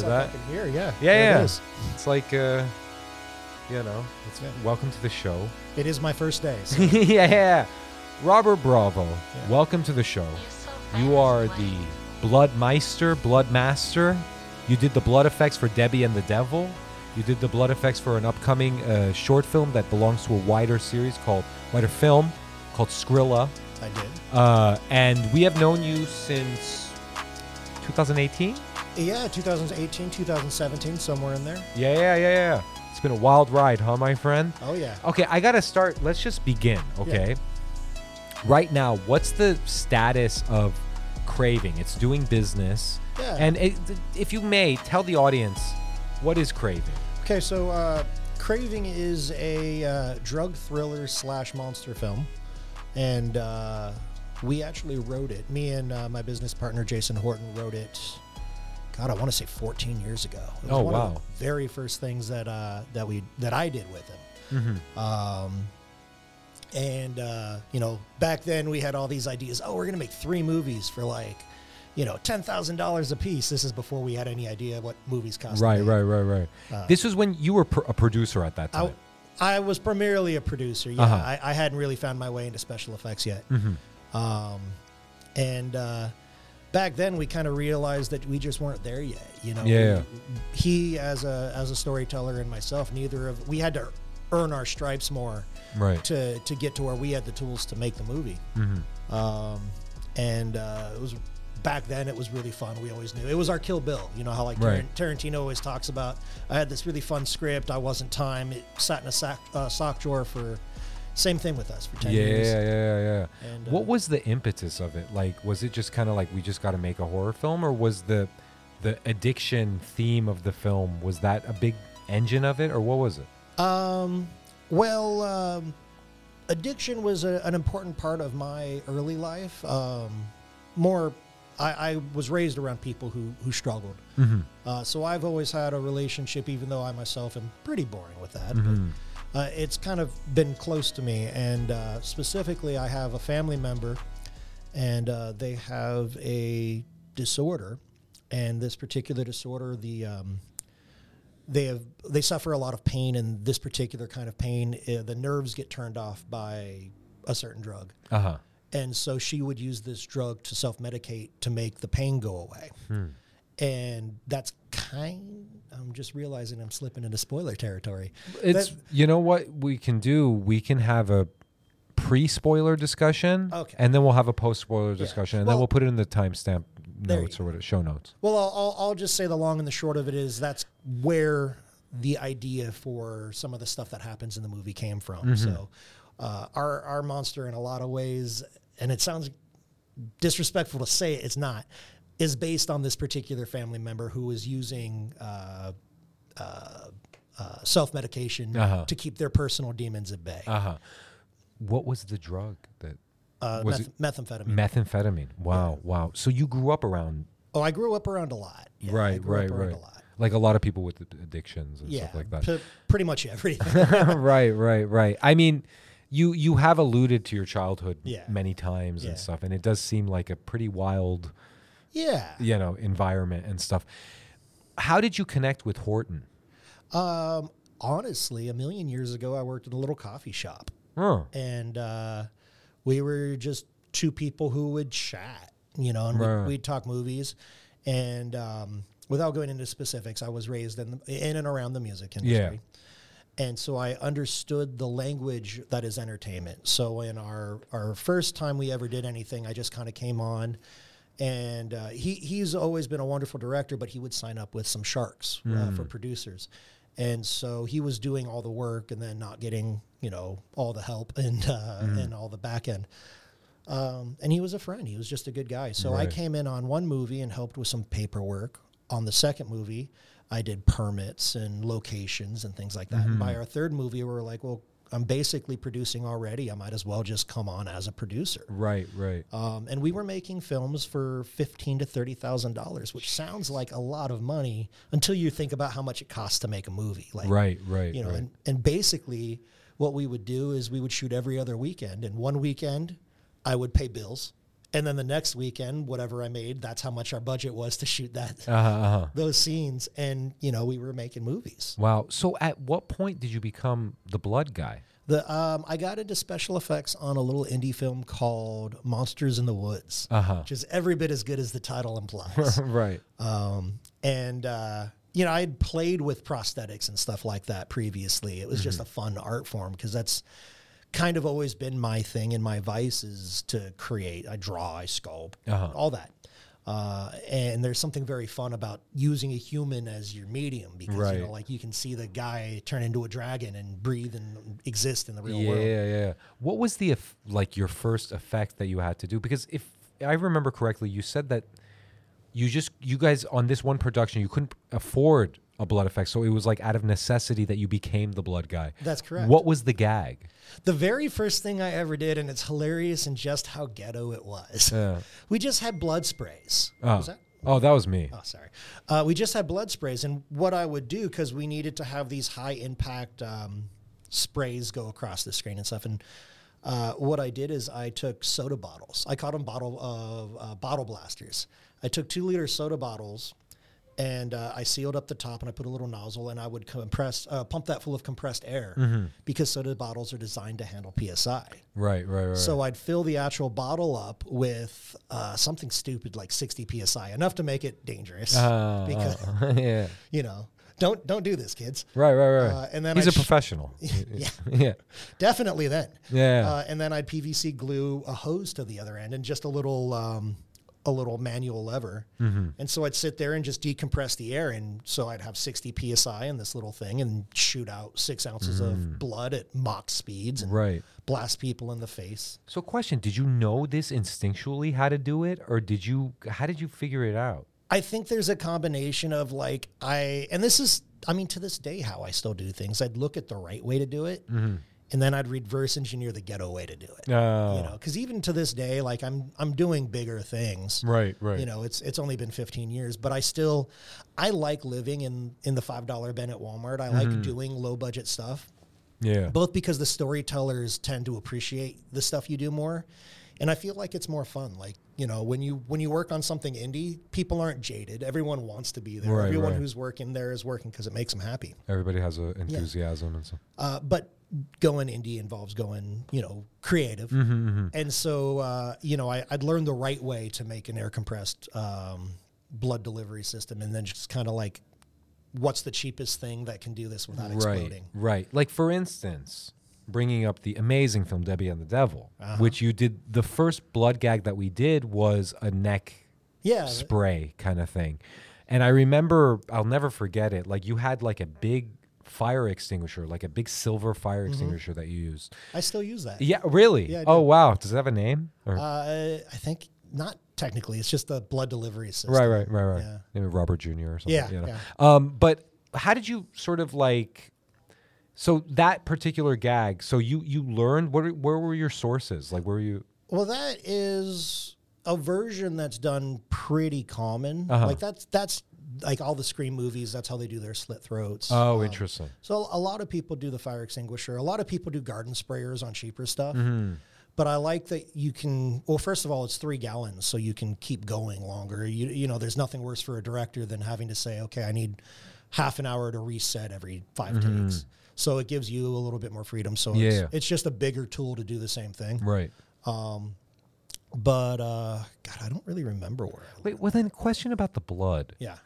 Hear that? I can hear. Yeah. Yeah, yeah. It is. It's like, uh, you know, it's Yeah. welcome to the show. It is my first day. So. yeah. Robert Bravo, welcome to the show. You are the Bloodmeister, Bloodmaster. You did the blood effects for Debbie and the Devil. You did the blood effects for an upcoming uh, short film that belongs to a wider series called, wider film called Skrilla. I did. Uh, and we have known you since 2018? Yeah, 2018, 2017, somewhere in there. Yeah, yeah, yeah, yeah. It's been a wild ride, huh, my friend? Oh, yeah. Okay, I gotta start. Let's just begin, okay? Right now, what's the status of Craving? It's doing business. Yeah. And it, if you may, tell the audience what is Craving? Okay, so uh, Craving is a uh, drug thriller slash monster film. And uh, we actually wrote it. Me and uh, my business partner, Jason Horton, wrote it. God, I want to say 14 years ago. It was Oh, one of wow. the very first things that uh, that we that I did with him. Mhm. Um, and uh, you know, back then we had all these ideas. Oh, we're gonna make three movies for like, you know, ten thousand dollars a piece. This is before we had any idea what movies cost. Right, right, right, right. Uh, this was when you were pr- a producer at that time. I, I was primarily a producer. Yeah, Uh-huh. I, I hadn't really found my way into special effects yet. Mhm. Um, and uh, back then we kind of realized that we just weren't there yet. You know, Yeah. he as a as a storyteller and myself, neither of we had to earn our stripes more, Right. To to get to where we had the tools to make the movie. Mhm. Um, and uh, it was back then. It was really fun. We always knew it was our Kill Bill. You know how like Right. Taran- Tarantino always talks about. I had this really fun script. I wasn't time. It sat in a sack, uh, sock drawer for. Same thing with us for ten Yeah, years. yeah, yeah, yeah. And, what uh, was the impetus of it? Like, was it just kind of like we just got to make a horror film, or was the the addiction theme of the film was that a big engine of it, or what was it? Um, well, um, addiction was a, an important part of my early life. Um, more, I, I was raised around people who who struggled. Mhm. Uh, so I've always had a relationship, even though I myself am pretty boring with that. Mhm. But uh, it's kind of been close to me, and uh, specifically, I have a family member, and uh, they have a disorder, and this particular disorder, the um, they have they suffer a lot of pain and this particular kind of pain uh, the nerves get turned off by a certain drug Uh huh. and so she would use this drug to self-medicate to make the pain go away Hmm. And that's kind i'm just realizing i'm slipping into spoiler territory It's you know what we can do. We can have a pre-spoiler discussion, Okay. and then we'll have a post-spoiler discussion, and then Well- we'll put it in the timestamp notes or whatever, show notes. well I'll, I'll, I'll just say the long and the short of it is that's where the idea for some of the stuff that happens in the movie came from Mhm. so uh, our our monster in a lot of ways and it sounds disrespectful to say it, it's not is based on this particular family member who was using uh, uh, uh, self medication Uh-huh. to keep their personal demons at bay. Uh huh. What was the drug that Uh, was meth- methamphetamine. methamphetamine? Wow, wow. So you grew up around oh, I grew up around a lot. Yeah, right, right, right. A lot. Like a lot of people with addictions and Yeah, stuff like that. p- pretty much everything. right, right, right. I mean, you you have alluded to your childhood Yeah. many times Yeah. and stuff, and it does seem like a pretty wild, yeah. you know, environment and stuff. How did you connect with Horton? Um, honestly, a million years ago, I worked in a little coffee shop, and uh, we were just two people who would chat, you know, and Right. we'd, we'd talk movies. And um, without going into specifics, I was raised in, the, in and around the music industry. And so I understood the language that is entertainment. So in our, our first time we ever did anything, I just kind of came on. And uh, he, he's always been a wonderful director, but he would sign up with some sharks uh, for producers. And so he was doing all the work and then not getting, you know, all the help and, uh, and all the back end. Um, and he was a friend. He was just a good guy. So I came in on one movie and helped with some paperwork. On the second movie, I did permits and locations and things like that. And Mm-hmm. by our third movie, we were like, well, I'm basically producing already. I might as well just come on as a producer. Right, right. Um, and we were making films for fifteen to thirty thousand dollars, which sounds like a lot of money until you think about how much it costs to make a movie. Like, Right, right, you know, right. and, and basically what we would do is we would shoot every other weekend. And one weekend, I would pay bills, and then the next weekend, whatever I made, that's how much our budget was to shoot that Uh-huh, uh-huh. those scenes. And you know, we were making movies. Wow. So at what point did you become the blood guy? The um, I got into special effects on a little indie film called Monsters in the Woods, Uh-huh. which is every bit as good as the title implies. right. um, and uh, you know, I had played with prosthetics and stuff like that previously. It was just a fun art form because that's kind of always been my thing and my vice is to create. I draw, I sculpt, Uh-huh. all that. Uh, and there's something very fun about using a human as your medium because you know, like you can see the guy turn into a dragon and breathe and exist in the real world. yeah, world. yeah. What was the like your first effect that you had to do? Because if I remember correctly, you said that you just you guys on this one production you couldn't afford a blood effect, so it was like out of necessity that you became the blood guy. That's correct. What was the gag? The very first thing I ever did, and it's hilarious and just how ghetto it was. Yeah. We just had blood sprays. Oh. That? Oh, that was me. Oh, sorry. Uh, we just had blood sprays, and what I would do because we needed to have these high impact um, sprays go across the screen and stuff. And uh, what I did is I took soda bottles. I called them bottle of uh, bottle blasters. I took two liter soda bottles. And uh, I sealed up the top, and I put a little nozzle, and I would compress, uh, pump that full of compressed air, because soda bottles are designed to handle psi. Right, right, right. So I'd fill the actual bottle up with uh, something stupid like 60 psi, enough to make it dangerous. Uh, because uh, yeah. you know, don't don't do this, kids. Right, right, right. Uh, and then he's I a professional. Yeah. yeah. Definitely then. Yeah. Uh, and then I'd PVC glue a hose to the other end and just a little um, a little manual lever. Mm-hmm. And so I'd sit there and just decompress the air, and so I'd have 60 psi in this little thing and shoot out six ounces of blood at Mach speeds and Mm. Right. blast people in the face. So, question: Did you know this instinctually how to do it, or did you? How did you figure it out? I think there's a combination of like I and this is I mean to this day how I still do things. I'd look at the right way to do it, and then I'd reverse engineer the ghetto way to do it. Oh. You know, because even to this day, like I'm I'm doing bigger things. Right, right. You know, it's it's only been 15 years, but I still I like living in in the five dollar bin at Walmart. I like doing low budget stuff Yeah. both because the storytellers tend to appreciate the stuff you do more and i feel like it's more fun like you know when you when you work on something indie people aren't jaded everyone wants to be there Right, everyone right. who's working there is working because it makes them happy Everybody has a enthusiasm and so. uh, but going indie involves going you know creative Mm-hmm, and so uh, you know I, i'd learned the right way to make an air compressed um, blood delivery system and then just kind of like what's the cheapest thing that can do this without exploding Right, right. Like for instance, bringing up the amazing film Debbie and the Devil, Uh-huh. which you did. The first blood gag that we did was a neck yeah spray kind of thing, and I remember I'll never forget it. Like you had like a big fire extinguisher, like a big silver fire Mm-hmm. extinguisher that you used. i still use that Yeah, really? Yeah, oh wow. Does it have a name? Or- Uh, I think not technically. It's just the blood delivery system. right, right, right, right. yeah. Maybe Robert Jr. or something. Yeah, you know. yeah. Um, but how did you sort of like? So that particular gag. So you you learned what? Where were your sources? Like, where were you? Well, that is a version that's done pretty common. Uh-huh. Like that's that's like all the Scream movies. That's how they do their slit throats. Oh, Um, interesting. So a lot of people do the fire extinguisher. A lot of people do garden sprayers on cheaper stuff. Mm-hmm. But I like that you can. Well, first of all, it's three gallons, so you can keep going longer. You you know, there's nothing worse for a director than having to say, okay, I need half an hour to reset every 5 takes. So it gives you a little bit more freedom. So Mm-hmm. Yeah. it's, it's just a bigger tool to do the same thing. Right. Um, But uh, God, I don't really remember where. I Wait. Well, then question about the blood. Yeah,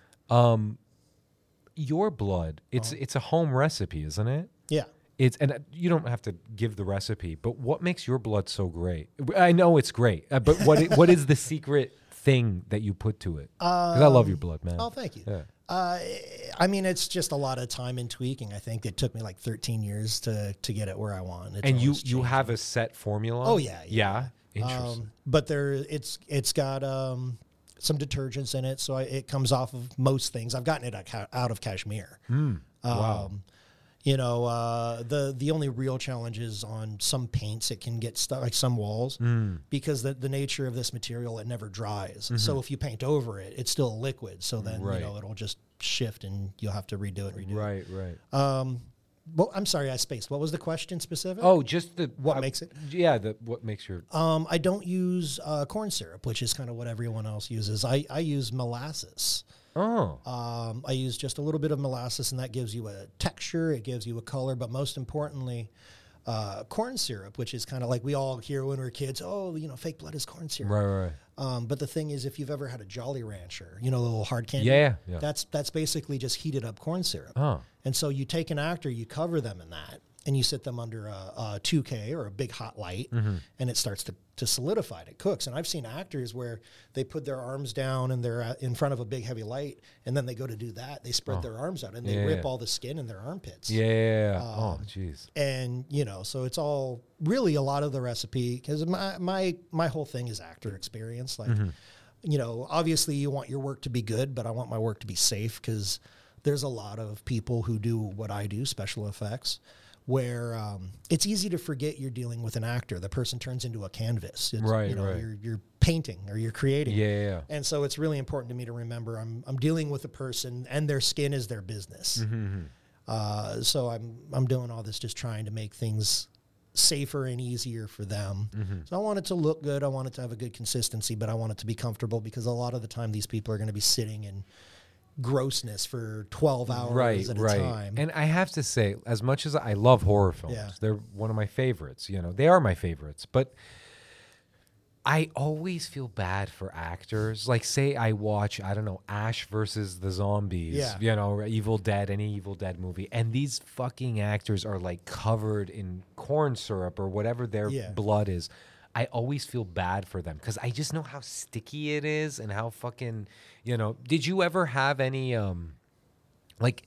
Your blood. It's it's a home recipe, isn't it? yeah. It's and uh, you don't have to give the recipe, but what makes your blood so great? I know it's great, uh, but what i- what is the secret thing that you put to it? Because I love your blood, man. Oh, thank you. Yeah. Uh, I mean, it's just a lot of time and tweaking. I think it took me like 13 years to to get it where I want. It's And you always you changing. have a set formula? Oh, yeah, yeah. yeah. Interesting. Um, but there, it's it's got um, some detergents in it, so I, it comes off of most things. I've gotten it out of cashmere. Hmm. wow. Um, you know, uh, the the only real challenge is on some paints. It can get stuck, like some walls, Hmm. because the, the nature of this material, it never dries. So if you paint over it, it's still a liquid. So then Mm-hmm. Right. you know it'll just shift, and you'll have to redo it, redo it. Right, right. Um, well, I'm sorry, I spaced. What was the question specific? oh, just the what uh, makes it? Yeah, the what makes your Um, I don't use uh, corn syrup, which is kind of what everyone else uses. I, I use molasses. oh Um, I use just a little bit of molasses, and that gives you a texture, it gives you a color, but most importantly, uh, corn syrup, which is kind of like we all hear when we're kids. Oh, you know, fake blood is corn syrup. right, right. Um, but the thing is, if you've ever had a Jolly Rancher, you know, the little hard candy. Yeah, yeah. That's that's basically just heated up corn syrup. Oh. And so you take an actor, you cover them in that, and you sit them under a, a 2K or a big hot light, Mm-hmm. and it starts to, to solidify it. It cooks. And I've seen actors where they put their arms down and they're in front of a big heavy light, and then they go to do that. They spread their arms out and they Oh. Yeah, rip all the skin in their armpits. Yeah. Um, oh, jeez. And you know, so it's all really a lot of the recipe because my my my whole thing is actor experience. Like, Mm-hmm. you know, obviously you want your work to be good, but I want my work to be safe because there's a lot of people who do what I do, special effects, where um, it's easy to forget you're dealing with an actor. The person turns into a canvas. It's, Right, You know, right. you're you're painting or you're creating. Yeah, yeah, yeah. And so it's really important to me to remember I'm I'm dealing with a person and their skin is their business. Mm-hmm, Uh, so I'm I'm doing all this just trying to make things safer and easier for them. Mm-hmm. So I want it to look good. I want it to have a good consistency, but I want it to be comfortable because a lot of the time these people are going to be sitting in grossness for 12 hours right, at a time. And I have to say, as much as I love horror films, Yeah. they're one of my favorites. You know, they are my favorites. But I always feel bad for actors. Like, say I watch, I don't know, Ash versus the Zombies. Yeah. You know, Evil Dead, any Evil Dead movie, and these fucking actors are like covered in corn syrup or whatever their Yeah. blood is. I always feel bad for them because I just know how sticky it is and how fucking, you know. Did you ever have any, um, like,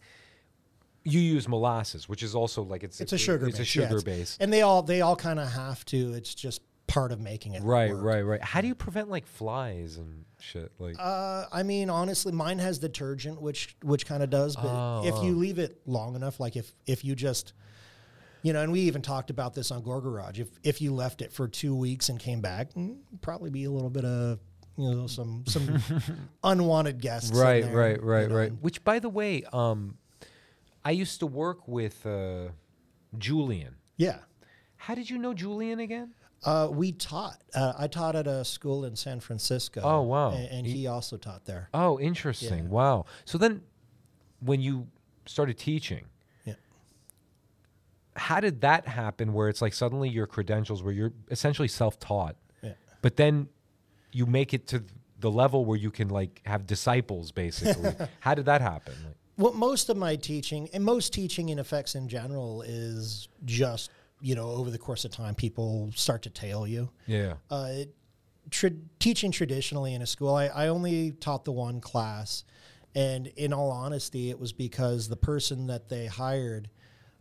you use molasses, which is also like it's it's a sugar It's base. a sugar yeah, base. And they all they all kind of have to. It's just part of making it Right, work. right, right. How do you prevent like flies and shit? Like, Uh, I mean, honestly, mine has detergent, which which kind of does. But Oh, if you oh. leave it long enough, like if if you just, you know, and we even talked about this on Gore Garage. If if you left it for two weeks and came back, mm, probably be a little bit of you know some some unwanted guests. right, there, right, you right, know, right. Which, by the way, um, I used to work with uh, Julian. Yeah. How did you know Julian again? Uh, we taught. Uh, I taught at a school in San Francisco. Oh, wow. And, and he also taught there. Oh, interesting. Yeah. Wow. So then, when you started teaching. How did that happen? Where it's like suddenly your credentials, where you're essentially self-taught, Yeah. but then you make it to the level where you can like have disciples, basically. how did that happen? Like, Well, most of my teaching and most teaching in effects in general is just you know over the course of time people start to tail you. yeah. Uh, tra- teaching traditionally in a school, I, I only taught the one class, and in all honesty, it was because the person that they hired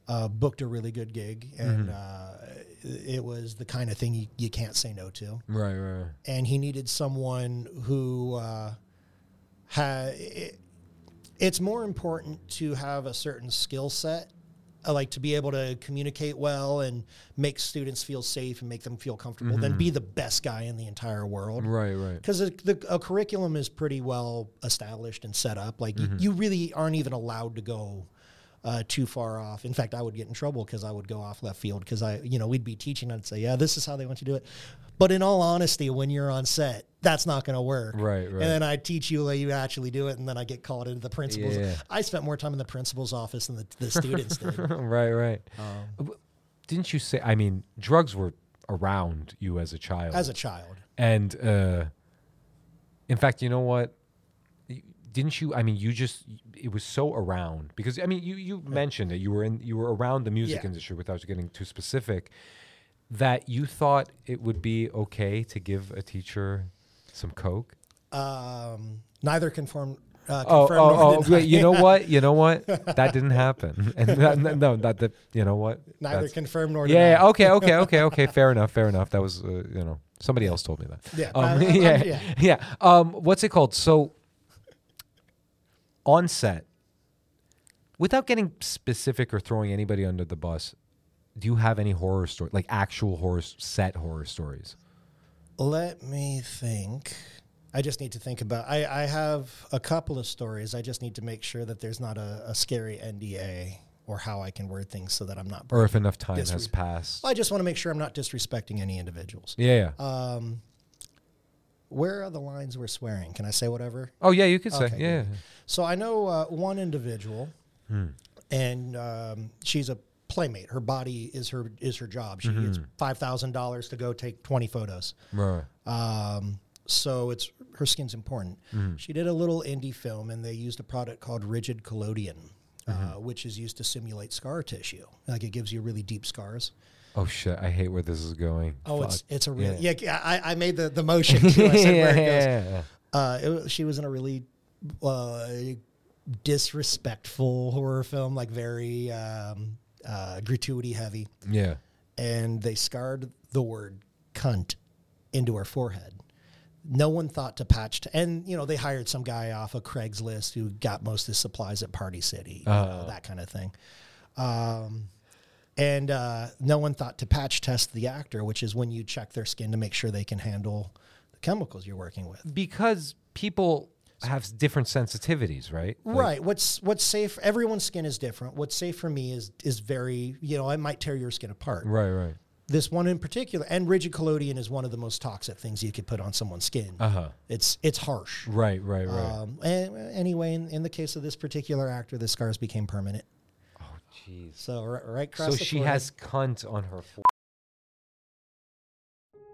uh, booked a really good gig, and uh, it was the kind of thing you, you can't say no to Right, right. and he needed someone who uh, had. It, it's more important to have a certain skill set uh, like to be able to communicate well and make students feel safe and make them feel comfortable than be the best guy in the entire world Mm-hmm. Right, right. because the a curriculum is pretty well established and set up like Mm-hmm. you, you really aren't even allowed to go uh, too far off. In fact, I would get in trouble because I would go off left field because I, you know, we'd be teaching. I'd say, "Yeah, this is how they want you to do it," but in all honesty, when you're on set, that's not going to work. Right, right. And then I teach you how you actually do it, and then I get called into the principal's. Yeah. I spent more time in the principal's office than the, the students did. right, right. Um, Didn't you say? I mean, drugs were around you as a child. As a child, and uh, in fact, you know what? Didn't you? I mean, you just it was so around because I mean, you you mentioned that you were in you were around the music Yeah. industry without getting too specific. That you thought it would be okay to give a teacher some coke. um, neither conform. Uh, Oh, oh, oh! Wait, you know what? You know what? That didn't happen. And that, no, no, not that. You know what? Neither That's- confirmed nor Yeah. denied. yeah, Okay. Okay. Okay. Okay. Fair enough. Fair enough. That was, uh, you know, somebody else told me that. Yeah, Um, I- I- yeah. yeah. Yeah. Um, what's it called? So, on set, without getting specific or throwing anybody under the bus, do you have any horror story, like actual horror set horror stories? Let me think. I just need to think about. I, I have a couple of stories. I just need to make sure that there's not a, a scary NDA or how I can word things so that I'm not. Or if enough time has disre- passed? I just want to make sure I'm not disrespecting any individuals. Yeah. yeah. Um, where are the lines we're swearing? Can I say whatever? oh, yeah. You could say. okay, Yeah. good. So I know uh, one individual, Hmm. and um, she's a playmate. Her body is her is her job. She gets Mm-hmm. five thousand dollars to go take twenty photos. Right. Um, so it's her skin's important. Mm-hmm. She did a little indie film, and they used a product called Rigid Collodion, Mm-hmm. uh, which is used to simulate scar tissue. Like it gives you really deep scars. Oh shit! I hate where this is going. Oh, it's Fuck. it's a really Yeah. yeah. I, I made the the motion. Too. I said where it goes. Yeah, yeah, Uh, it, she was in a really uh, disrespectful horror film, like very um, uh, gratuity heavy, yeah. and they scarred the word "cunt" into her forehead. No one thought to patch, to, and you know they hired some guy off of Craigslist who got most of his supplies at Party City, you know, that kind of thing. Um, and uh, no one thought to patch test the actor, which is when you check their skin to make sure they can handle the chemicals you're working with. because people have different sensitivities, right? Like- right. What's what's safe? Everyone's skin is different. What's safe for me is is very you know I might tear your skin apart. Right, right. This one in particular, and rigid collodion is one of the most toxic things you could put on someone's skin. Uh huh. It's it's harsh. Right, right, right. Um, and anyway, in, in the case of this particular actor, the scars became permanent. Jeez. So right, right across So the she forehead. has cunt on her. Fo-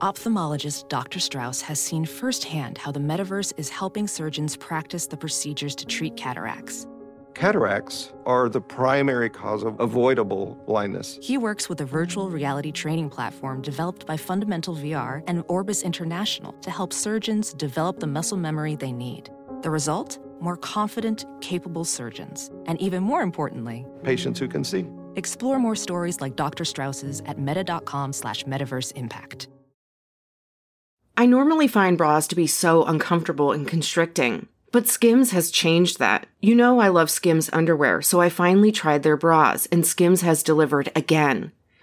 Ophthalmologist Dr. Strauss has seen firsthand how the metaverse is helping surgeons practice the procedures to treat cataracts. Cataracts are the primary cause of avoidable blindness. He works with a virtual reality training platform developed by Fundamental VR and Orbis International to help surgeons develop the muscle memory they need. The result? More confident, capable surgeons. And even more importantly, Patients who can see. explore more stories like Dr. Strauss's at meta.com slash metaverse impact. I normally find bras to be so uncomfortable and constricting, but Skims has changed that. You know, I love Skims underwear, so I finally tried their bras, and Skims has delivered again.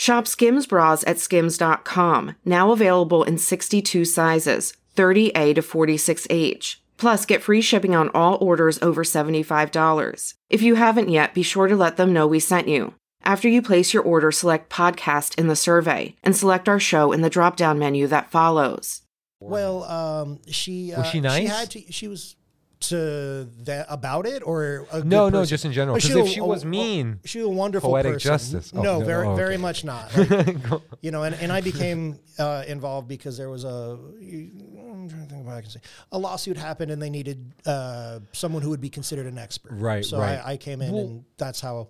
Shop Skims bras at skims.com, now available in 62 sizes, 30A to 46H. Plus, get free shipping on all orders over $75. If you haven't yet, be sure to let them know we sent you. After you place your order, select podcast in the survey and select our show in the drop down menu that follows. Well, um, she Was uh, she nice? She had to. She was to that about it or No, no, just in general, Was 'cause she if she a- was mean, she was a wonderful poetic person. justice. Oh, no, no, very, oh, very much not. Like, you know, and, and I became uh, involved because there was a. I'm trying to think what I can say. A lawsuit happened, and they needed uh, someone who would be considered an expert. Right, So right. I, I came in, Well- and that's how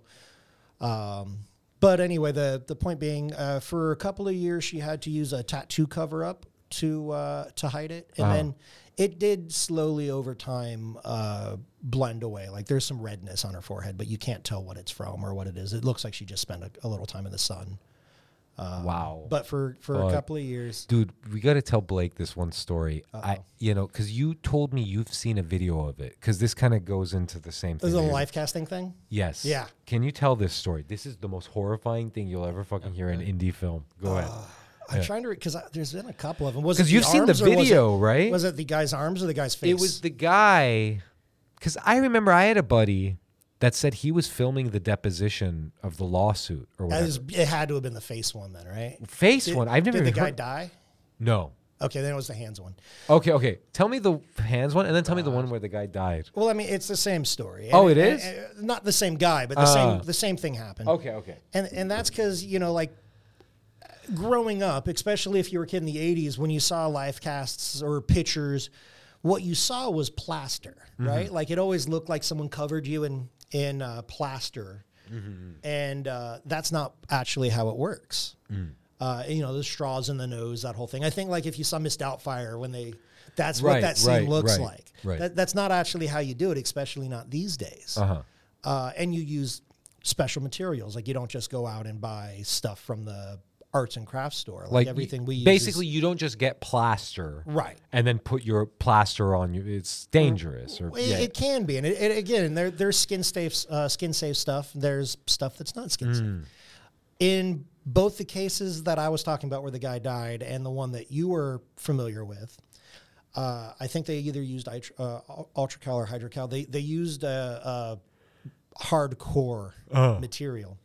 Um, but anyway, the the point being, uh, for a couple of years, she had to use a tattoo cover up to uh, to hide it, and Uh-huh. then it did slowly over time uh, blend away. Like there's some redness on her forehead, but you can't tell what it's from or what it is. It looks like she just spent a, a little time in the sun. Um, Wow. But for for Fuck. a couple of years, Dude, we got to tell Blake this one story. I, Uh-oh. you know, because you told me you've seen a video of it. Because this kind of goes into the same this thing. is a life casting thing. Yes. Yeah. Can you tell this story? This is the most horrifying thing you'll ever fucking hear in indie film. Go ahead. I'm Yeah. trying to because there's been a couple of them. Was because you've seen the or was it- video, right? Was it the guy's arms or the guy's face? It was the guy. Because I remember I had a buddy that said he was filming the deposition of the lawsuit or whatever. is- it had to have been the face one then, right? Face Did- one. I've never Did the guy heard- die? no. Okay, then it was the hands one. Okay, okay. Tell me the hands one, and then tell me the one where the guy died. Well, I mean, it's the same story. Oh, it is and- and- not the same guy, but the Ah. same the same thing happened. Okay, okay. And and that's because you know, like growing up, especially if you were a kid in the '80s, when you saw life casts or pictures, what you saw was plaster, Mm-hmm. right? Like it always looked like someone covered you in in uh, plaster, Mm-hmm. and uh, that's not actually how it works. Mm. Uh, you know, the straws in the nose, that whole thing. I think like if you saw Miss Doubtfire when they, that's Right, what that scene right, looks right, like. right. That, that's not actually how you do it, especially not these days. Uh-huh. Uh, and you use special materials. Like you don't just go out and buy stuff from the arts and crafts store. Like, Like everything we use basically, is- you don't just get plaster, Right. and then put your plaster on you. It's dangerous. Or It, yeah. it can be, and it, it, again, there, there's skin safe, uh, skin safe stuff. There's stuff that's not skin Mm. safe. In both the cases that I was talking about, where the guy died, and the one that you were familiar with, uh, I think they either used Ultra- uh, ultracal or hydrocal. They they used a, a hardcore Uh. material.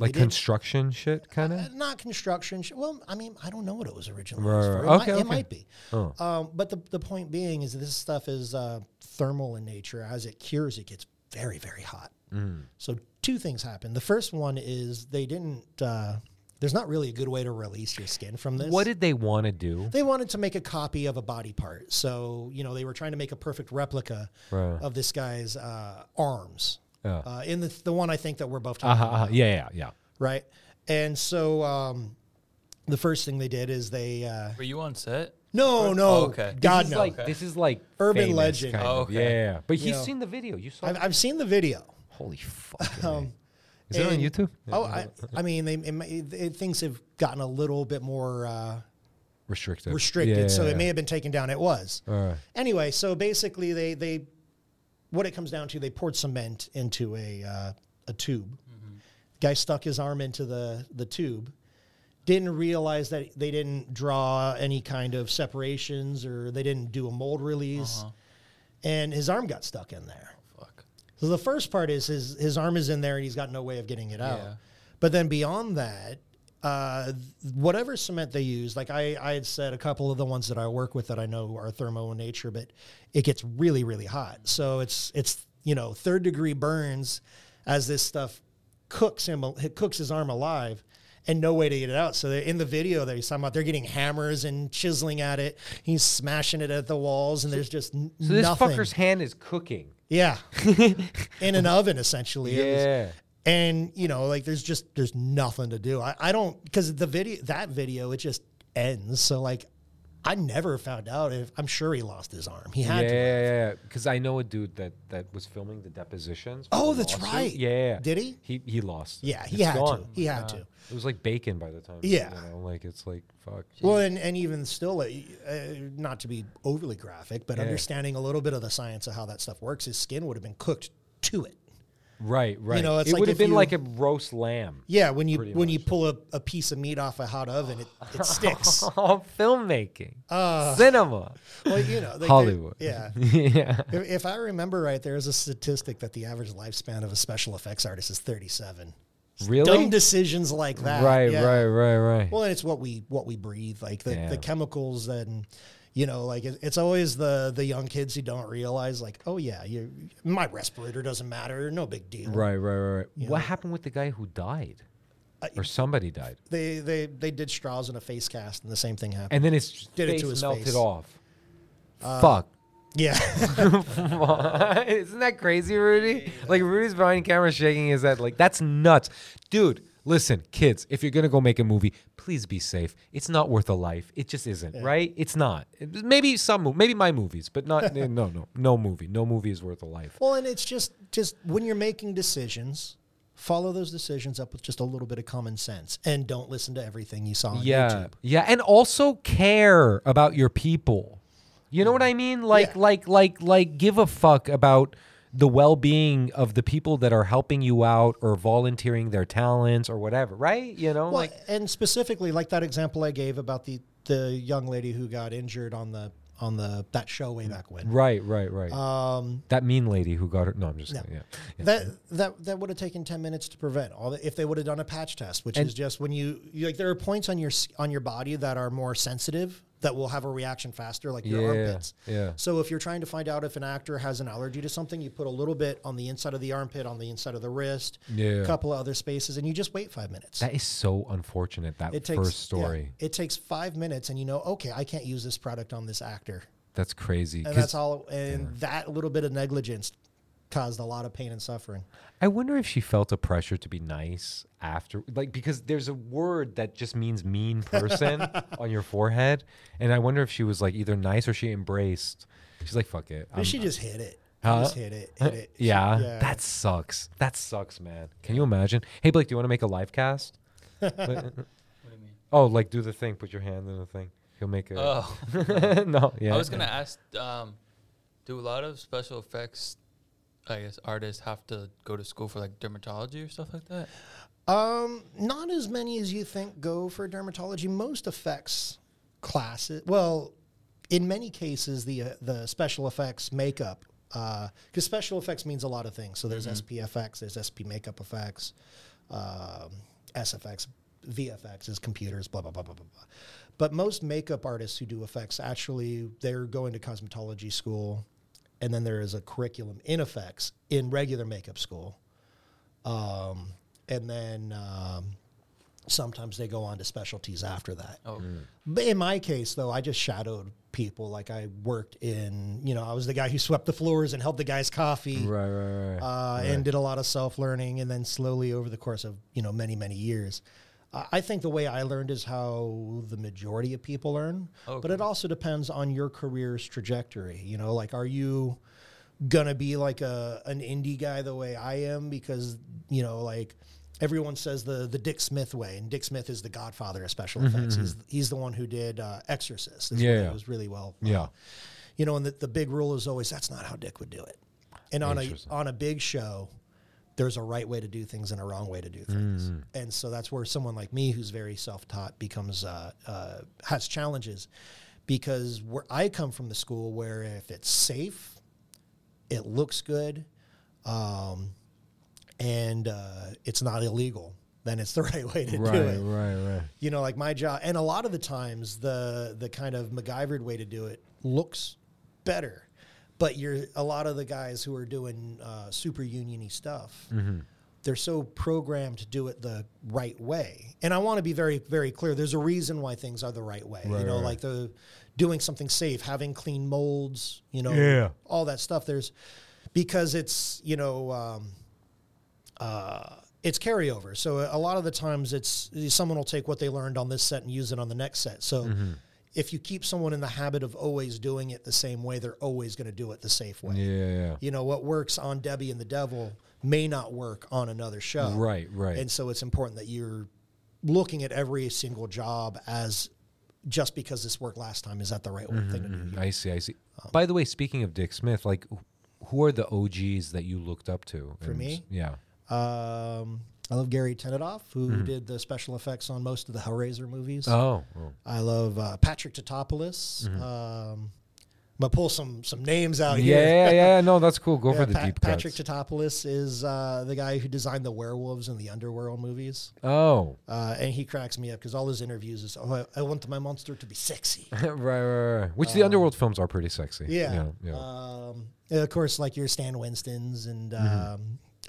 Like They did- construction shit, kind Uh, of. not construction. sh- Well, I mean, I don't know what it was originally Right, used for. right. It, might, Okay, it might be. Oh. Um, but the, the point being is this stuff is uh, thermal in nature. As it cures, it gets very, very hot. Mm. So two things happen. The first one is they didn't. Uh, there's not really a good way to release your skin from this. What did they want to do? they wanted to make a copy of a body part. So you know they were trying to make a perfect replica Right. of this guy's uh, arms. Yeah. Uh, in the the one I think that we're both talking Uh-huh, about uh-huh. Yeah, yeah, yeah. right? And so um, the first thing they did is they uh, Were you on set? no, no, Oh, okay. God this is no. like this is like Urban legend. kind Oh, okay. Yeah, but You he's know. seen the video. You saw. I've. I've seen the video. Holy fuck! Um, is it on YouTube? Oh, I, I mean, they, it, it, things have gotten a little bit more uh, restricted. restricted, so Yeah. it may have been taken down. It was All right. anyway. So basically, they they what it comes down to, they poured cement into a uh, a tube. Guy stuck his arm into the the tube. Didn't realize that they didn't draw any kind of separations or they didn't do a mold release, and his arm got stuck in there. Fuck. So the first part is his his arm is in there and he's got no way of getting it out. Yeah. But then beyond that, uh, whatever cement they use, like I, I had said, a couple of the ones that I work with that I know are thermo in nature, but it gets really really hot. So it's it's you know third degree burns as this stuff cooks him it cooks his arm alive. And no way to get it out. So in the video that he's talking about, they're getting hammers and chiseling at it. He's smashing it at the walls, and there's just So this nothing. fucker's hand is cooking. Yeah. in an oven, essentially. Yeah. And, you know, like there's just, there's nothing to do. I, I don't, because the video, that video, it just ends. So, like, I never found out if, I'm sure he lost his arm. He had yeah, to. yeah. Yeah. Because I know a dude that that was filming the depositions. Oh, that's lawsuit. right. Yeah. Did he? He he lost. Yeah, he It's had to. He had Yeah. to. It was like bacon by the time. Yeah. You know, like it's like fuck. Well, and, and even still, uh, not to be overly graphic, but Yeah. understanding a little bit of the science of how that stuff works, his skin would have been cooked to it. Right, right. You know, it's it like would have been you- like a roast lamb. Yeah, when you when you pull a, a piece of meat off a hot oven, it, it sticks. oh, filmmaking, Uh, cinema, well, you know, like, Hollywood. Yeah. yeah. If, if I remember right, there is a statistic that the average lifespan of a special effects artist is 37. Really? Dumb decisions like that. Right, yeah. right, right, right. Well, and it's what we what we breathe, like the, the chemicals and you know, like it, it's always the the young kids who don't realize, like, oh yeah, you my respirator doesn't matter, no big deal. Right, right, right. You What know? happened with the guy who died? Uh, or somebody died. They they they did straws in a face cast, and the same thing happened. And then his Did it face to his melted face. off. Uh, Fuck. Yeah. Isn't that crazy, Rudy? Like Rudy's behind camera shaking his head. Like that's nuts, dude. Listen, kids, if you're gonna go make a movie, please be safe. It's not worth a life. It just isn't, right? It's not. Maybe some, maybe my movies, but not. Eh, no, no, no movie. No movie is worth a life. Well, and it's just just when you're making decisions, follow those decisions up with just a little bit of common sense, and don't listen to everything you saw on yeah, YouTube. yeah, and also care about your people. You know what I mean? Like, Yeah. like, like, like, give a fuck about the well-being of the people that are helping you out or volunteering their talents or whatever, right? You know, Well, like, and specifically, like that example I gave about the the young lady who got injured on the on the that show way back when. right, right, right. Um, that mean lady who got her. No, I'm just No. kidding. Yeah. yeah. that that that would have taken ten minutes to prevent. All the, if they would have done a patch test, which And- is just when you, you like there are points on your on your body that are more sensitive that will have a reaction faster, like your Yeah, armpits. yeah. So if you're trying to find out if an actor has an allergy to something, you put a little bit on the inside of the armpit, on the inside of the wrist, Yeah. a couple of other spaces, and you just wait five minutes. That is so unfortunate. That it takes first yeah, story. it takes five minutes, and you know, okay, I can't use this product on this actor, That's crazy. and that's all. And that little bit of negligence caused a lot of pain and suffering. I wonder if she felt a pressure to be nice after, like, because there's a word that just means mean person on your forehead, and I wonder if she was like either nice or she embraced. She's like, "Fuck it." But I'm- she just hit it. Huh? Just hit it. Hit it. She- yeah, that sucks. That sucks, man. Can you imagine? Hey, Blake, do you want to make a live cast? what do you mean? Oh, like do the thing. Put your hand in the thing. He'll make it. Oh. no, yeah. I was gonna ask, um, do a lot of special effects, I guess, artists have to go to school for like dermatology or stuff like that? Um, not as many as you think go for dermatology. Most effects classes, well, in many cases, the uh, the special effects makeup, because special effects means a lot of things. So there's SPFX, there's SP makeup effects, um, SFX, VFX is computers, blah blah blah blah blah blah. But most makeup artists who do effects actually they're going to cosmetology school, and then there is a curriculum in effects in regular makeup school. Um, and then um, sometimes they go on to specialties after that. Oh. But in my case, though, I just shadowed people. Like I worked in, you know, I was the guy who swept the floors and held the guy's coffee. Right, right, right. Uh, right. And did a lot of self learning, and then slowly over the course of you know many many years, I think the way I learned is how the majority of people learn. But it also depends on your career's trajectory. You know, like are you gonna be like a an indie guy the way I am because you know like everyone says the the Dick Smith way, and Dick Smith is the godfather of special Mhm, effects. mhm. He's he's the one who did uh, Exorcist. is Yeah, yeah. it was really well. uh, Yeah. you know, and the, the big rule is always that's not how Dick would do it. And on a on a big show, there's a right way to do things and a wrong way to do things. Mm. And so that's where someone like me, who's very self taught, becomes uh, uh, has challenges because where I come from the school where if it's safe, it looks good, um, and uh, it's not illegal, then it's the right way to right, do it right, right. you know, like my job, and a lot of the times the the kind of MacGyvered way to do it looks better, but you're a lot of the guys who are doing uh, super uniony stuff. Mhm. They're so programmed to do it the right way, and I want to be very, very clear. There's a reason why things are the right way. Right, you know, right. like the doing something safe, having clean molds. You know, Yeah. all that stuff. There's because it's you know. Um, uh, it's carryover. So a lot of the times, it's someone will take what they learned on this set and use it on the next set. So Mhm. If you keep someone in the habit of always doing it the same way, they're always going to do it the safe way. Yeah, yeah. You know what works on Debbie and the Devil may not work on another show. Right, right. And so it's important that you're looking at every single job as just because this worked last time is that the right Mhm, thing to do. mhm. I see, I see. By the way, speaking of Dick Smith, like, who are the OGs that you looked up to? For And- me? Yeah. Um, I love Gary Tunnicliffe, who Mhm. did the special effects on most of the Hellraiser movies. Oh, oh. I love uh, Patrick Tatopoulos. Mhm. Um, I'm gonna pull some some names out Yeah, here. yeah, yeah. No, that's cool. Go Yeah, for the Pa- deep Patrick cuts. Tatopoulos is uh, the guy who designed the werewolves in the Underworld movies. Oh. Uh, and he cracks me up because all his interviews is, "Oh, I, I want my monster to be sexy." right, right, right. Which the Um, Underworld films are pretty sexy. Yeah. Yeah. yeah. Um, of course, like your Stan Winston's and Mhm.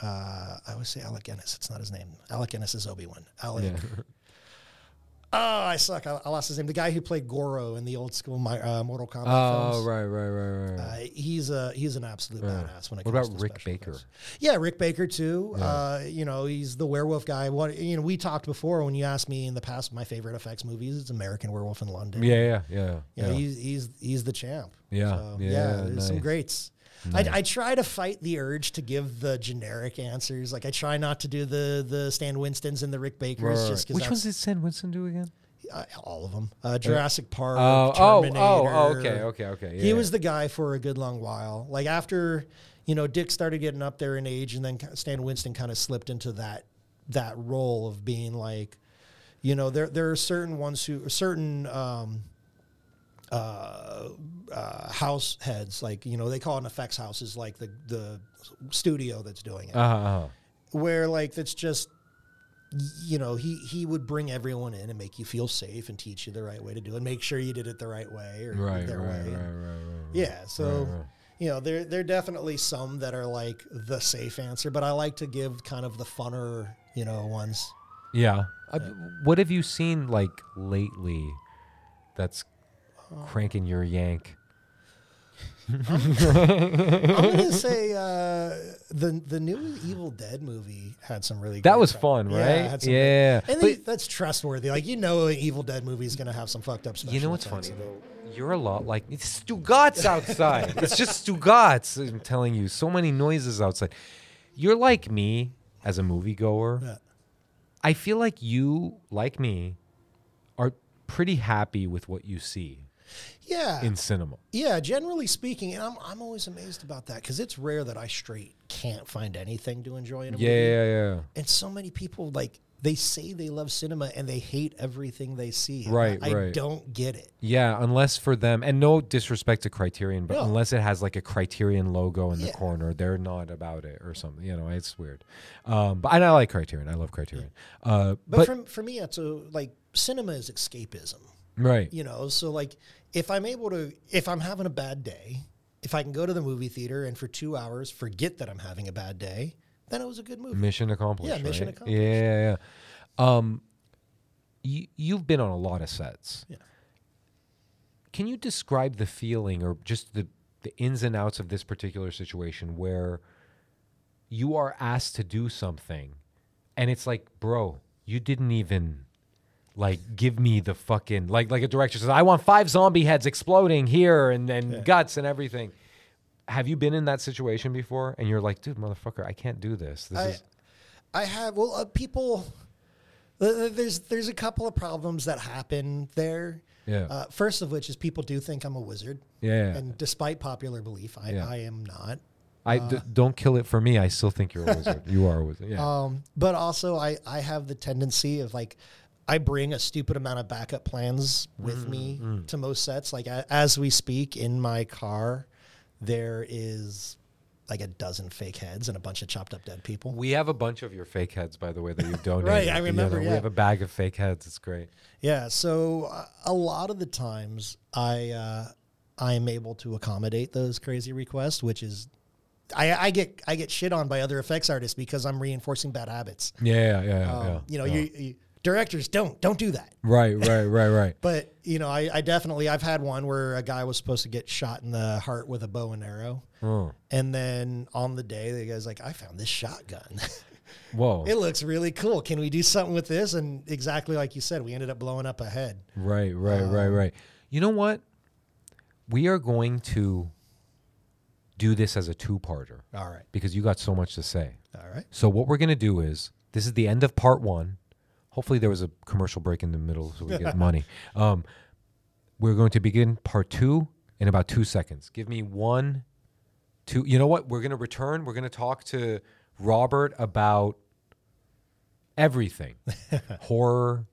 Uh, I always say Alec Guinness. It's not his name. Alec Guinness is Obi Wan. Alec. Yeah. Oh, I suck. I, I lost his name. The guy who played Goro in the old school my, uh, Mortal Kombat Oh, films. right, right, right, right. Uh, he's a he's an absolute Yeah. badass when it What comes about to Rick Baker? Yeah, Rick Baker too. Yeah. Uh, you know, he's the werewolf guy. What you know, we talked before when you asked me in the past my favorite effects movies. It's American Werewolf in London. Yeah, yeah, yeah, You know, yeah. he's he's he's the champ. Yeah, So, yeah, there's some nice. greats. Nice. I, I try to fight the urge to give the generic answers. Like I try not to do the the Stan Winstons and the Rick Bakers. Right, Just. Which ones did Stan Winston do again? uh, all of them. Uh, Jurassic Park. Oh, oh, Terminator. oh, oh, okay, okay, okay, He yeah. was the guy for a good long while. Like after, you know, Dick started getting up there in age, and then Stan Winston kind of slipped into that that role of being like, you know, there there are certain ones who certain. Um, uh, uh, house heads, like you know, they call it an effects house, is like the the studio that's doing it Uh-huh, uh-huh. where like that's just you know he he would bring everyone in and make you feel safe and teach you the right way to do it make sure you did it the right way or Right, their right, way right, right, right, right. yeah so Right, you know there there are definitely some that are like the safe answer but i like to give kind of the funner you know ones Yeah. Uh, what have you seen like lately that's cranking your yank? i'm gonna say uh the the new evil dead movie had some really That great was stuff. fun, Yeah, right? it had some Yeah. great- and But- they- that's trustworthy like you know an evil dead movie is gonna have some fucked up special You know what's funny though? You're a lot like it's Stugatz outside. it's just Stugatz. I'm telling you, so many noises outside. You're like me as a moviegoer. Yeah. I feel like you, like me, are pretty happy with what you see yeah in cinema. Yeah, generally speaking, and I'm I'm always amazed about that because it's rare that I straight can't find anything to enjoy in a Yeah, movie. yeah, yeah. Yeah. And so many people like they say they love cinema and they hate everything they see. Right, I, I right. don't get it. Yeah, unless for them, and no disrespect to Criterion, but No. unless it has like a Criterion logo in the corner, they're not about it or something. You know, it's weird. Um, but and I like Criterion. I love Criterion. Uh, But, but for for me, it's a like cinema is escapism. right, You know, so like if I'm able to, if I'm having a bad day, if I can go to the movie theater and for two hours forget that I'm having a bad day, then it was a good movie. mission accomplished. Yeah, mission right? accomplished. Yeah, yeah, yeah. Um, you you've been on a lot of sets. Yeah. Can you describe the feeling or just the the ins and outs of this particular situation where you are asked to do something and it's like, bro, you didn't even like give me the fucking like like a director says, I want five zombie heads exploding here and, and guts and everything. Have you been in that situation before? And you're like, dude, motherfucker, I can't do this. This I, is I have well, uh, people. uh, There's there's a couple of problems that happen there. Yeah. Uh, first of which is people do think I'm a wizard. Yeah. And despite popular belief, I, Yeah. I am not. I d- don't kill it for me. I still think you're a wizard. you are a wizard. Yeah. Um, but also, I, I have the tendency of like, I bring a stupid amount of backup plans with me Mm, to most sets. Like, a as we speak in my car, there is like a dozen fake heads and a bunch of chopped up dead people. we have a bunch of your fake heads, by the way, that you've donated. Right, I You remember, know, yeah. We have a bag of fake heads. It's great. Yeah. So uh, a lot of the times, I uh, I am able to accommodate those crazy requests, which is. I, I get I get shit on by other effects artists because I'm reinforcing bad habits. Yeah, yeah, yeah. Um, yeah, you know, yeah. you, you directors don't don't do that. Right, right, right, right. But you know, I, I definitely I've had one where a guy was supposed to get shot in the heart with a bow and arrow, Oh. and then on the day the guy's like, I found this shotgun. Whoa. it looks really cool. Can we do something with this? And exactly like you said, we ended up blowing up a head. Right, right, right, Um, right. You know what? We are going to do this as a two-parter. All right. Because you got so much to say. All right. So what we're going to do is this is the end of part 1. Hopefully there was a commercial break in the middle so we get money. Um we're going to begin part 2 in about 2 seconds. Give me one two You know what? We're going to return. We're going to talk to Robert about everything. Horror,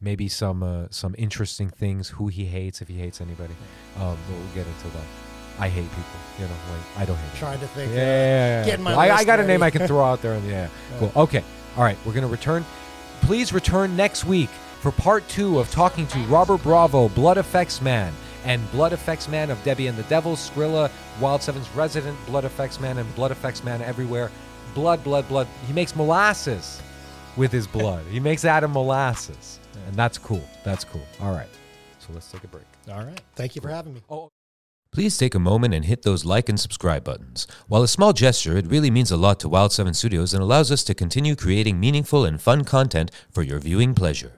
maybe some uh, some interesting things, who he hates, if he hates anybody. Um, but we'll get into that. I hate people, you know, like I don't hate Trying to think, Yeah, uh, yeah, yeah, getting my Cool. I, I got a name. I can throw out there. And yeah, cool. Okay, all right, we're gonna return. Please return next week for part two of talking to Robert Bravo, Blood Effects Man, and Blood Effects Man of Debbie and the Devil, Skrilla, Wild Seven's resident Blood Effects Man, and Blood Effects Man everywhere. Blood, blood, blood. He makes molasses. with his blood. He makes out of molasses, and that's cool. That's cool. All right, so let's take a break. All right. Thank you for having me. Oh. Please take a moment and hit those like and subscribe buttons. While a small gesture, it really means a lot to Wild 7 Studios and allows us to continue creating meaningful and fun content for your viewing pleasure.